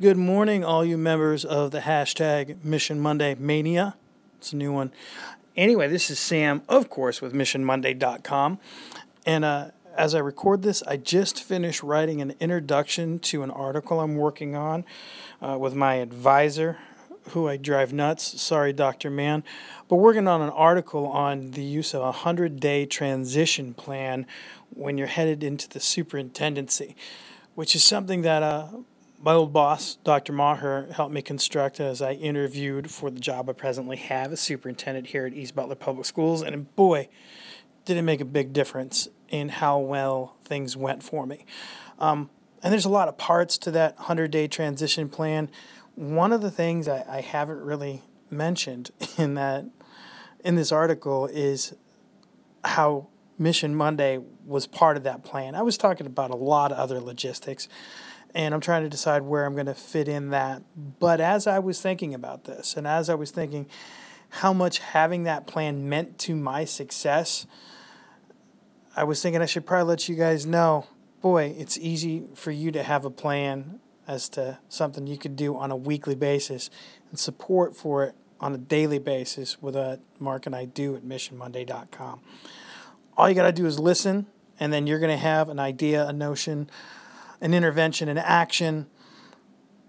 Good morning, all you members of the hashtag Mission Monday Mania. It's a new one. Anyway, this is Sam, of course, with MissionMonday.com. And uh, as I record this, I just finished writing an introduction to an article I'm working on uh, with my advisor, who I drive nuts. Sorry, Dr. Mann. But working on an article on the use of a 100 day transition plan when you're headed into the superintendency, which is something that uh, my old boss, Dr. Maher, helped me construct as I interviewed for the job I presently have as superintendent here at East Butler Public Schools. And boy, did it make a big difference in how well things went for me. Um, and there's a lot of parts to that 100 day transition plan. One of the things I, I haven't really mentioned in that in this article is how Mission Monday was part of that plan. I was talking about a lot of other logistics and I'm trying to decide where I'm going to fit in that. But as I was thinking about this, and as I was thinking how much having that plan meant to my success, I was thinking I should probably let you guys know boy, it's easy for you to have a plan as to something you could do on a weekly basis and support for it on a daily basis with what Mark and I do at missionmonday.com. All you got to do is listen, and then you're going to have an idea, a notion an intervention, an action,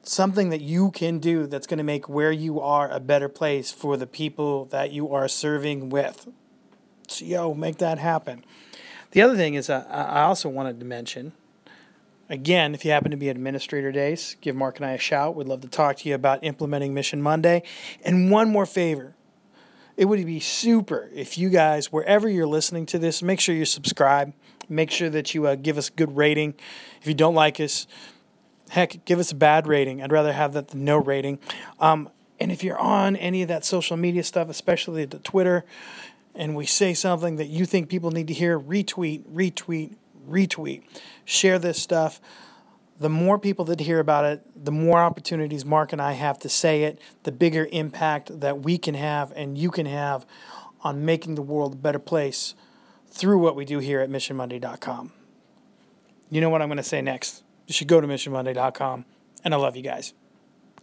something that you can do that's going to make where you are a better place for the people that you are serving with. So, yo, make that happen. The other thing is, uh, I also wanted to mention again, if you happen to be at Administrator Days, give Mark and I a shout. We'd love to talk to you about implementing Mission Monday. And one more favor it would be super if you guys, wherever you're listening to this, make sure you subscribe. Make sure that you uh, give us a good rating. If you don't like us, heck, give us a bad rating. I'd rather have that than no rating. Um, and if you're on any of that social media stuff, especially the Twitter, and we say something that you think people need to hear, retweet, retweet, retweet. Share this stuff. The more people that hear about it, the more opportunities Mark and I have to say it, the bigger impact that we can have and you can have on making the world a better place through what we do here at missionmonday.com. You know what I'm going to say next? You should go to missionmonday.com, and I love you guys.